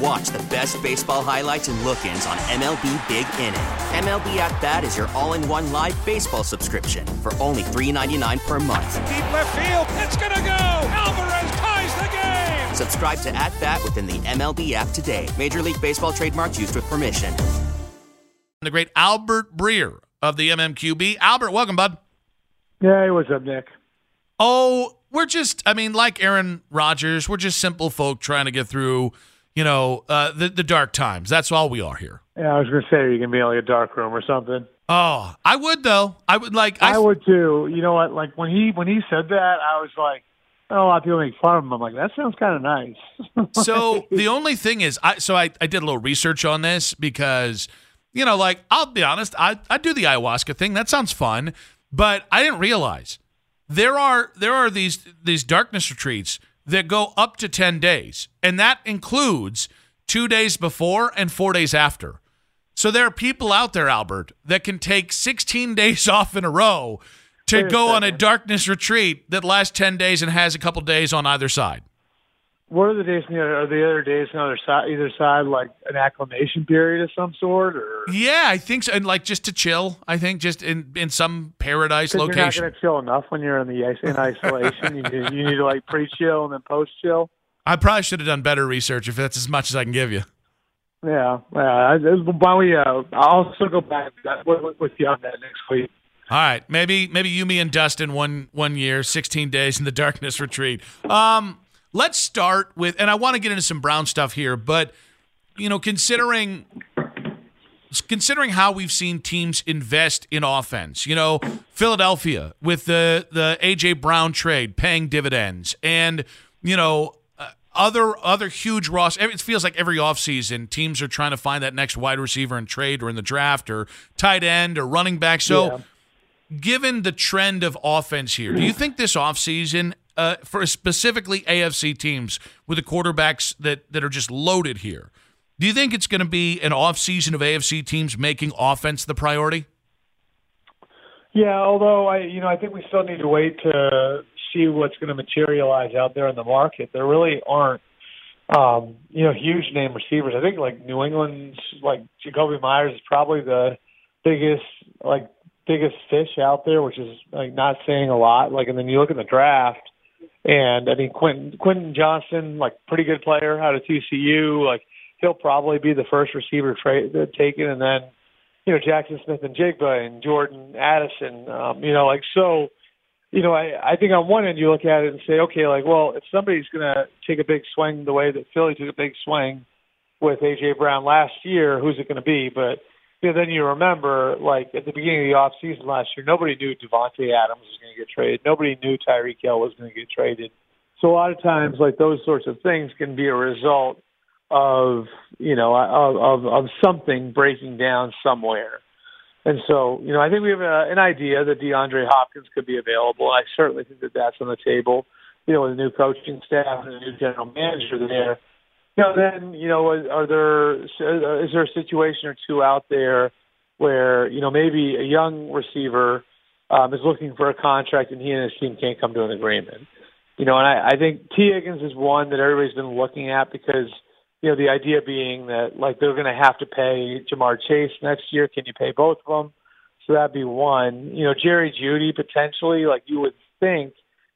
And watch the best baseball highlights and look-ins on MLB Big Inning. MLB At Bat is your all-in-one live baseball subscription for only $3.99 per month. Deep left field, it's gonna go. Alvarez ties the game. Subscribe to At Bat within the MLB app today. Major League Baseball trademarks used with permission. The great Albert Breer of the MMQB. Albert, welcome, bud. Yeah, hey, what's up, Nick? Oh, we're just, I mean, like Aaron Rodgers, we're just simple folk trying to get through, you know, uh, the, the dark times. That's all we are here. Yeah, I was going to say, you can be in like a dark room or something. Oh, I would, though. I would like, I, I would too. You know what? Like when he, when he said that, I was like, oh, a lot of people make fun of him. I'm like, that sounds kind of nice. so the only thing is, I, so I, I did a little research on this because, you know, like, I'll be honest, I, I do the ayahuasca thing. That sounds fun. But I didn't realize there are there are these these darkness retreats that go up to 10 days and that includes 2 days before and 4 days after. So there are people out there Albert that can take 16 days off in a row to go on a darkness retreat that lasts 10 days and has a couple days on either side. What are the days? On the other, are the other days on either side? Either side, like an acclimation period of some sort, or Yeah, I think so. And like just to chill, I think just in in some paradise location. You're not going to chill enough when you're in the in isolation. you, need, you need to like pre-chill and then post-chill. I probably should have done better research if that's as much as I can give you. Yeah, yeah. Why don't we? Uh, I'll circle back with, with you on that next week. All right, maybe maybe you, me, and Dustin one one year, sixteen days in the darkness retreat. Um, let's start with, and I want to get into some Brown stuff here, but you know, considering considering how we've seen teams invest in offense, you know, Philadelphia with the the AJ Brown trade paying dividends, and you know. uh, Other other huge Ross. It feels like every offseason, teams are trying to find that next wide receiver in trade or in the draft or tight end or running back. So, Yeah. given the trend of offense here, do you think this offseason, uh, for specifically AFC teams with the quarterbacks that, that are just loaded here, do you think it's going to be an offseason of AFC teams making offense the priority? Yeah, although I, you know, I think we still need to wait to see what's going to materialize out there in the market. There really aren't, um, you know, huge name receivers. I think like New England's, like Jakobi Meyers is probably the biggest, like biggest fish out there, which is like not saying a lot. Like, and then you look at the draft, and I mean Quentin Quentin Johnston, like pretty good player out of TCU. Like he'll probably be the first receiver tra- taken, and then you know Jaxon Smith-Njigba and Jordan Addison. Um, you know, like so. You know, I, I think on one end you look at it and say, okay, like, well, if somebody's going to take a big swing the way that Philly took a big swing with AJ Brown last year, who's it going to be? But you then you remember, like at the beginning of the off season last year, nobody knew Davante Adams was going to get traded. Nobody knew Tyreek Hill was going to get traded. So a lot of times, like those sorts of things can be a result of you know of of, of something breaking down somewhere. And so, you know, I think we have a, an idea that DeAndre Hopkins could be available. I certainly think that that's on the table. You know, with a new coaching staff and a new general manager there. Know, then you know, are there is there a situation or two out there where you know maybe a young receiver um, is looking for a contract and he and his team can't come to an agreement. You know, and I, I think Tee Higgins is one that everybody's been looking at because you know, the idea being that like they're going to have to pay Ja'Marr Chase next year. Can you pay both of them? So that'd be one. You know, Jerry Jeudy potentially, like you would think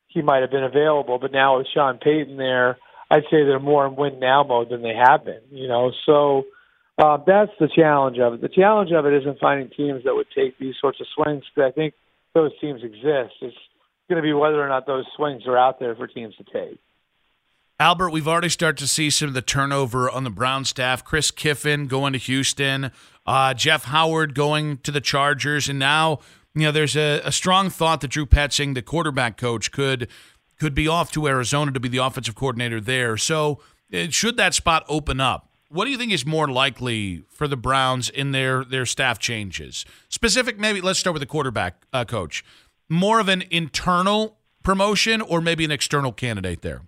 he might have been available, but now with Sean Payton there, I'd say they're more in win now mode than they have been. You know, so uh, that's the challenge of it. The challenge of it isn't finding teams that would take these sorts of swings. Because I think those teams exist. It's going to be whether or not those swings are out there for teams to take. Albert, we've already started to see some of the turnover on the Brown staff. Chris Kiffin going to Houston, uh, Jeff Howard going to the Chargers, and now you know there's a, a strong thought that Drew Petzing, the quarterback coach, could could be off to Arizona to be the offensive coordinator there. So, uh, should that spot open up, what do you think is more likely for the Browns in their their staff changes? Specific, maybe let's start with the quarterback uh, coach. More of an internal promotion or maybe an external candidate there.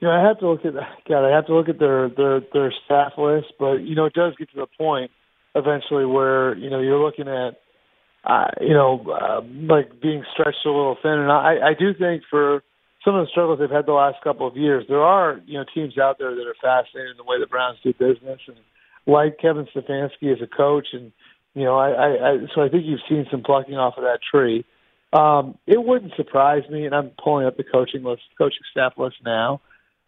You know, I have to look at God. I have to look at their their their staff list, but you know, it does get to the point eventually where you know you're looking at uh, you know uh, like being stretched a little thin, and I I do think for some of the struggles they've had the last couple of years, there are you know teams out there that are fascinated in the way the Browns do business, and like Kevin Stefanski as a coach, and you know I, I, I so I think you've seen some plucking off of that tree. Um, it wouldn't surprise me, and I'm pulling up the coaching list, coaching staff list now.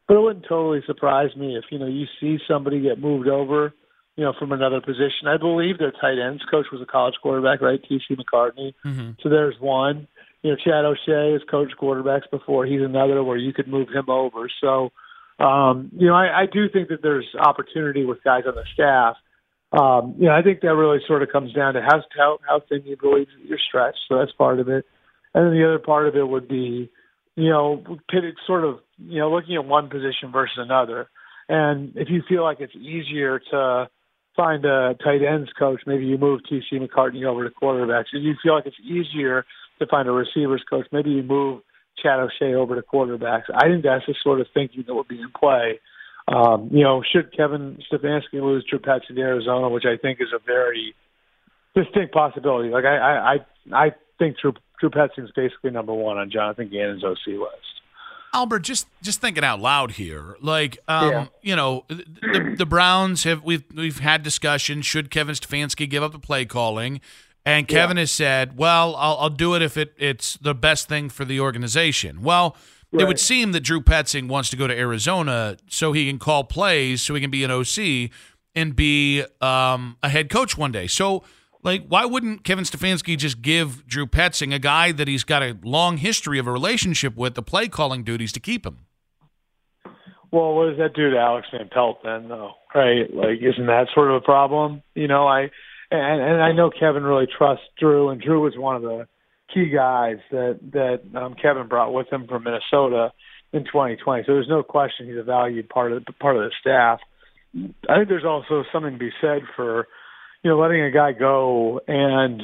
But it wouldn't totally surprise me if you know you see somebody get moved over, you know, from another position. I believe their tight ends coach was a college quarterback, right? T.C. McCartney. Mm-hmm. So there's one. You know, Chad O'Shea has coached quarterbacks before. He's another where you could move him over. So, um, you know, I, I do think that there's opportunity with guys on the staff. Um, you know, I think that really sort of comes down to how how, how thin you believe you're stretched. So that's part of it. And then the other part of it would be you know, pitted sort of, you know, looking at one position versus another. And if you feel like it's easier to find a tight ends coach, maybe you move T.C. McCartney over to quarterbacks. If you feel like it's easier to find a receivers coach, maybe you move Chad O'Shea over to quarterbacks. I think that's the sort of thinking that would be in play. Um, you know, should Kevin Stefanski lose Drew Petzing to Arizona, which I think is a very distinct possibility. Like I, I, I, think Drew Drew Petzing's basically number one on Jonathan Gannon's OC list. Albert, just just thinking out loud here, like um, Yeah. you know, the, the Browns have we've we've had discussions. Should Kevin Stefanski give up the play calling? And Kevin has said, "Well, I'll, I'll do it if it, it's the best thing for the organization." Well, it would seem that Drew Petzing wants to go to Arizona so he can call plays, so he can be an OC and be um, a head coach one day. So, like, why wouldn't Kevin Stefanski just give Drew Petzing, a guy that he's got a long history of a relationship with, the play calling duties to keep him? Well, what does that do to Alex Van Pelt then, though? Right? Like, isn't that sort of a problem? You know, I and and I know Kevin really trusts Drew, and Drew was one of the key guys that that um, Kevin brought with him from Minnesota in 2020. So there's no question he's a valued part of part of the staff. I think there's also something to be said for you know letting a guy go and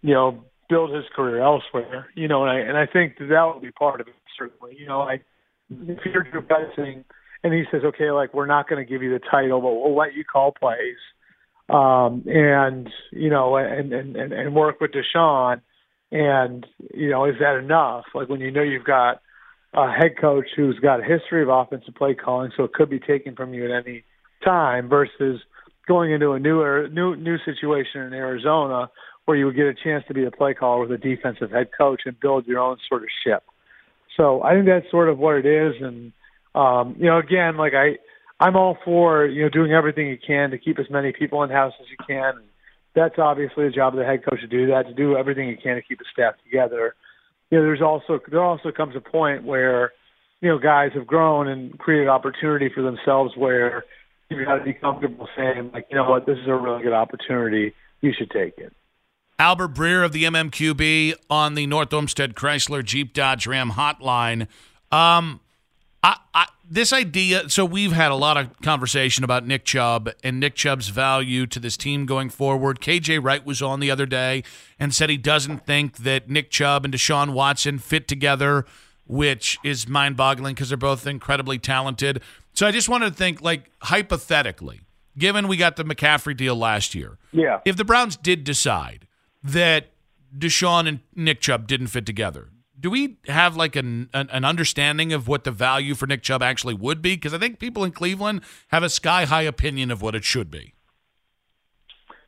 you know build his career elsewhere. You know, and I and I think that, that would be part of it certainly. You know, I if you're Drew and he says, okay, like we're not going to give you the title, but we'll let you call plays, um, and you know, and and and, and work with Deshaun, and you know, is that enough? Like when you know you've got a head coach who's got a history of offensive play calling, so it could be taken from you at any time, versus going into a new new new situation in Arizona where you would get a chance to be a play caller with a defensive head coach and build your own sort of ship. So I think that's sort of what it is, and um, you know, again, like I, I'm all for you know doing everything you can to keep as many people in house as you can. That's obviously the job of the head coach to do that, to do everything you can to keep the staff together. You know, there's also there also comes a point where you know guys have grown and created opportunity for themselves where you've got to be comfortable saying like, you know what, this is a really good opportunity. You should take it. Albert Breer of the MMQB on the North Olmsted Chrysler Jeep Dodge Ram hotline. Um, I, I, this idea. So we've had a lot of conversation about Nick Chubb and Nick Chubb's value to this team going forward. KJ Wright was on the other day and said he doesn't think that Nick Chubb and Deshaun Watson fit together, which is mind-boggling because they're both incredibly talented. So I just wanted to think, like hypothetically, given we got the McCaffrey deal last year, Yeah. if the Browns did decide that Deshaun and Nick Chubb didn't fit together, do we have like an, an, an understanding of what the value for Nick Chubb actually would be? Because I think people in Cleveland have a sky high opinion of what it should be.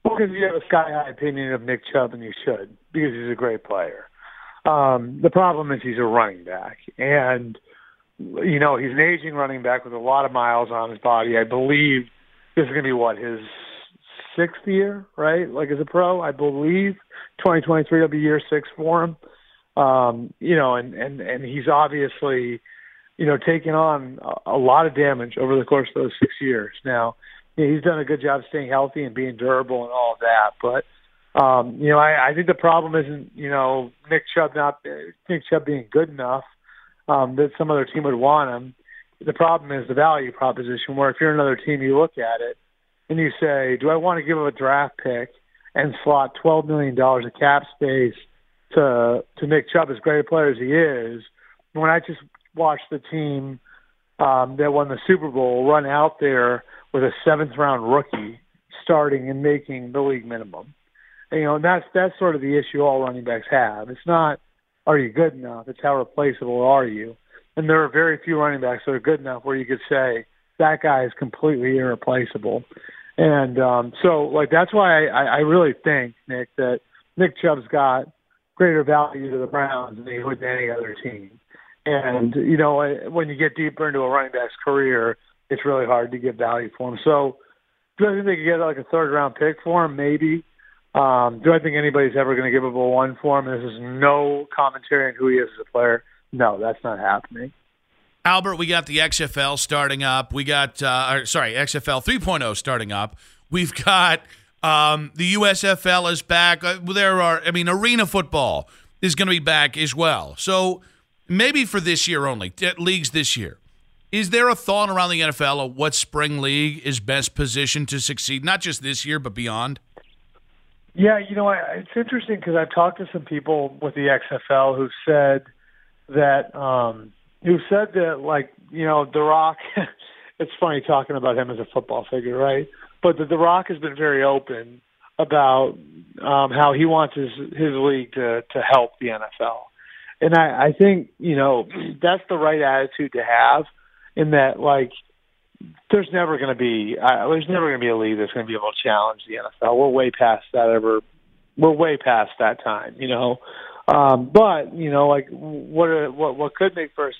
Well, because you have a sky high opinion of Nick Chubb, and you should, because he's a great player. Um, the problem is he's a running back, and you know he's an aging running back with a lot of miles on his body. I believe this is going to be what his sixth year, right? Like as a pro, I believe 2023 will be year six for him. Um, you know, and and and he's obviously you know, taken on a, lot of damage over the course of those six years. Now, he's done a good job staying healthy and being durable and all of that, but um, you know, I, I think the problem isn't, you know, Nick Chubb not Nick Chubb being good enough um, that some other team would want him. The problem is the value proposition, where if you're another team, you look at it and you say, do I want to give up a draft pick and slot $12 million of cap space to to Nick Chubb, as great a player as he is, when I just watched the team um, that won the Super Bowl run out there with a seventh round rookie starting and making the league minimum you know, and that's that's sort of the issue all running backs have. It's not are you good enough? It's how replaceable are you? And there are very few running backs that are good enough where you could say that guy is completely irreplaceable. And um, so, like that's why I, I really think Nick that Nick Chubb's got greater value to the Browns than he would to any other team. And you know, when you get deeper into a running back's career, it's really hard to get value for him. So, do I think they could get like a third round pick for him? Maybe. Um, do I think anybody's ever going to give up a one for him? This is no commentary on who he is as a player. No, that's not happening. Albert, we got the XFL starting up. We got, uh, or, sorry, XFL 3.0 starting up. We've got um, the USFL is back. Uh, there are, I mean, arena football is going to be back as well. So maybe for this year only, leagues this year. Is there a thought around the NFL of what spring league is best positioned to succeed, not just this year, but beyond? Yeah, you know, I, it's interesting because I've talked to some people with the XFL who said that, um, who said that, like, you know, The Rock. it's funny talking about him as a football figure, right? But The Rock has been very open about um, how he wants his his league to to help the NFL, and I, I think you know that's the right attitude to have. In that, like, there's never going to be uh, there's never going to be a league that's going to be able to challenge the NFL. We're way past that ever. We're way past that time, you know. Um, but you know, like what are, what what could make for a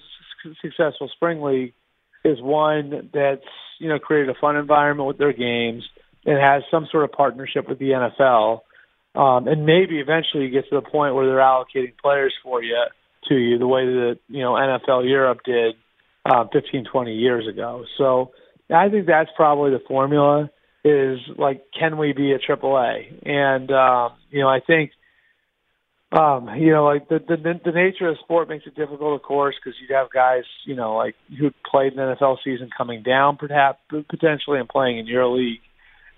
successful spring league is one that's you know created a fun environment with their games and has some sort of partnership with the NFL, um, and maybe eventually you get to the point where they're allocating players for you to you the way that you know NFL Europe did uh, 15, 20 years ago. So I think that's probably the formula is like, can we be a triple A? And, um, you know, I think, um, you know, like the, the, the nature of sport makes it difficult, of course, because you'd have guys, you know, like who played an NFL season coming down, perhaps potentially and playing in your league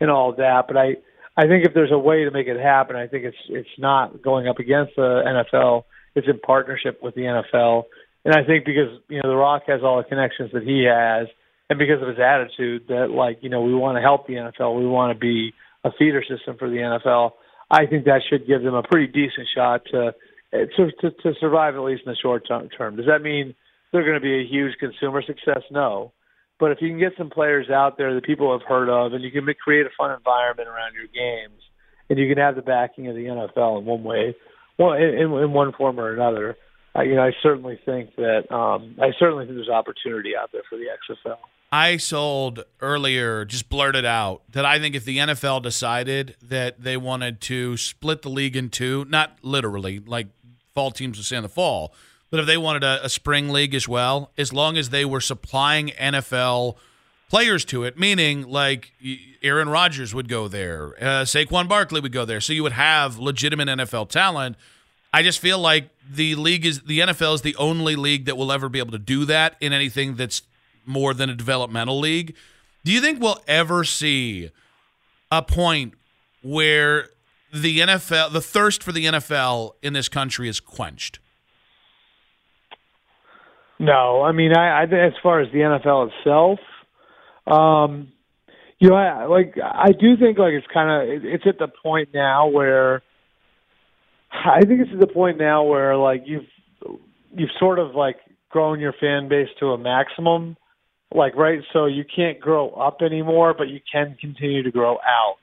and all that. But I, I think if there's a way to make it happen, I think it's it's not going up against the NFL. It's in partnership with the NFL, and I think because you know The Rock has all the connections that he has, and because of his attitude that like you know we want to help the NFL, we want to be a feeder system for the NFL. I think that should give them a pretty decent shot to to to, to survive at least in the short term. Does that mean they're going to be a huge consumer success? No. But if you can get some players out there that people have heard of, and you can create a fun environment around your games, and you can have the backing of the NFL in one way, well, in, in one form or another, uh, you know, I certainly think that um, I certainly think there's opportunity out there for the XFL. I sold earlier, just blurted out that I think if the NFL decided that they wanted to split the league in two, not literally like fall teams would say in the fall, but if they wanted a, a spring league as well, as long as they were supplying NFL players to it, meaning like Aaron Rodgers would go there, uh, Saquon Barkley would go there, so you would have legitimate NFL talent. I just feel like the league is the NFL is the only league that will ever be able to do that in anything that's more than a developmental league. Do you think we'll ever see a point where the NFL, the thirst for the NFL in this country is quenched? No, I mean, I, I as far as the NFL itself, um, you know, I, like I do think like it's kind of it, it's at the point now where I think it's the point now where like you've you've sort of like grown your fan base to a maximum. Like right so you can't grow up anymore but you can continue to grow out.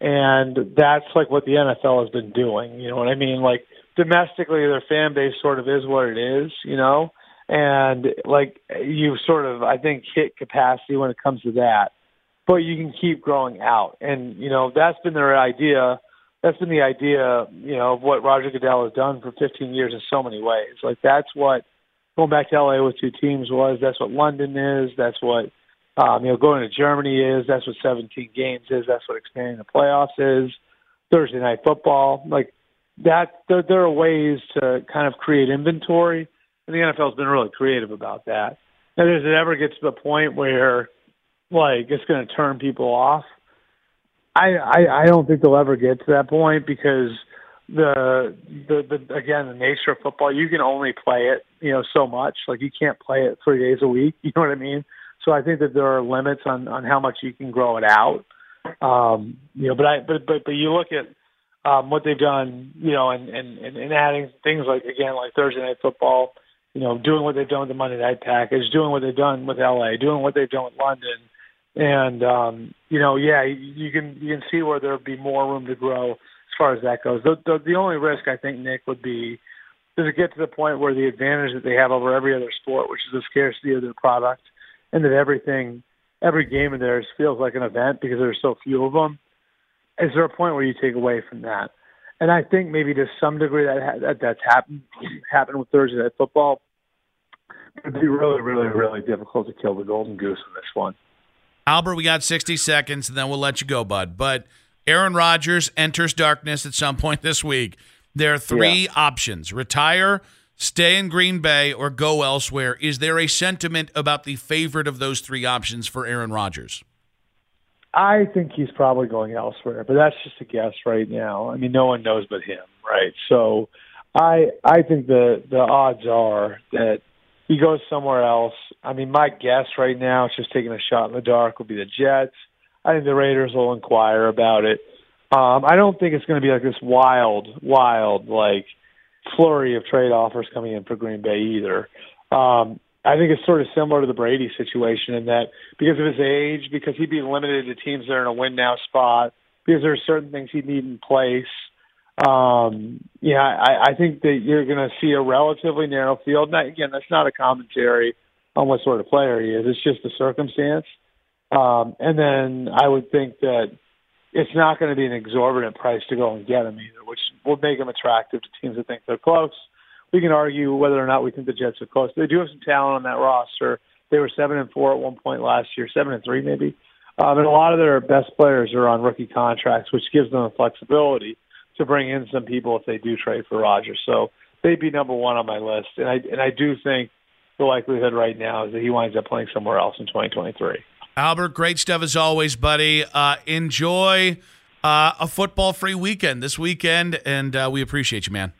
And that's like what the NFL has been doing you know what i mean? Like domestically their fan base sort of is what it is you know? And like you've sort of i think hit capacity when it comes to that. But you can keep growing out. And you know that's been their idea that's been the idea you know of what roger goodell has done for 15 years in so many ways like that's what going back to LA with two teams was. That's what London is. That's what um, you know going to Germany is. That's what 17 games is. That's what expanding the playoffs is. Thursday night football, like that. There, there are ways to kind of create inventory, and the NFL's been really creative about that. Now, does it ever get to the point where like it's going to turn people off? I, I I don't think they'll ever get to that point because the, the the again the nature of football you can only play it you know so much. Like you can't play it three days a week. You know what I mean? So I think that there are limits on on how much you can grow it out. Um you know but I but but but you look at um what they've done you know and and and adding things like again like Thursday night football you know doing what they've done with the Monday night package doing what they've done with LA doing what they've done with London and um, you know, yeah, you can you can see where there'd be more room to grow as far as that goes. The, the the only risk I think Nick would be does it get to the point where the advantage that they have over every other sport, which is the scarcity of their product, and that everything every game of theirs feels like an event because there's so few of them. Is there a point where you take away from that? And I think maybe to some degree that, that that's happened happened with Thursday Night Football. It'd be really, really, really difficult to kill the golden goose in this one. Albert, we got 60 seconds, and then we'll let you go, bud. But Aaron Rodgers enters darkness at some point this week. There are three yeah. options retire, stay in Green Bay, or go elsewhere. Is there a sentiment about the favorite of those three options for Aaron Rodgers? I think he's probably going elsewhere, but that's just a guess right now. I mean, no one knows but him, right? So I I think the the odds are that he goes somewhere else. I mean, my guess right now, it's just taking a shot in the dark, would be the Jets. I think the Raiders will inquire about it. Um, I don't think it's going to be like this wild, wild like flurry of trade offers coming in for Green Bay either. Um, I think it's sort of similar to the Brady situation in that because of his age, because he'd be limited to teams that are in a win now spot, because there are certain things he'd need in place um, yeah, I, I think that you're going to see a relatively narrow field. Now, again, that's not a commentary on what sort of player he is. It's just a circumstance. Um, and then I would think that it's not going to be an exorbitant price to go and get him either, which will make him attractive to teams that think they're close. We can argue whether or not we think the Jets are close. They do have some talent on that roster. They were seven and four at one point last year, seven and three maybe. Um, and a lot of their best players are on rookie contracts, which gives them the flexibility to bring in some people if they do trade for Rodgers. So they'd be number one on my list, and I and I do think the likelihood right now is that he winds up playing somewhere else in 2023. Albert, great stuff as always, buddy. Uh, enjoy uh, a football-free weekend this weekend, and uh, we appreciate you, man.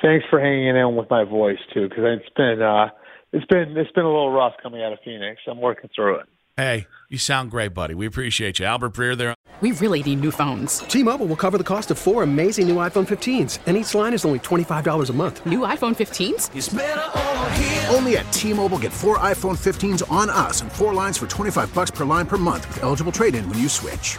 Thanks for hanging in with my voice too, because it's been uh, it's been it's been a little rough coming out of Phoenix. I'm working through it. Hey, you sound great, buddy. We appreciate you. Albert Breer there. We really need new phones. T Mobile will cover the cost of four amazing new iPhone 15s, and each line is only $25 a month. New iPhone 15s? Only at T Mobile get four iPhone 15s on us and four lines for 25 bucks per line per month with eligible trade in when you switch.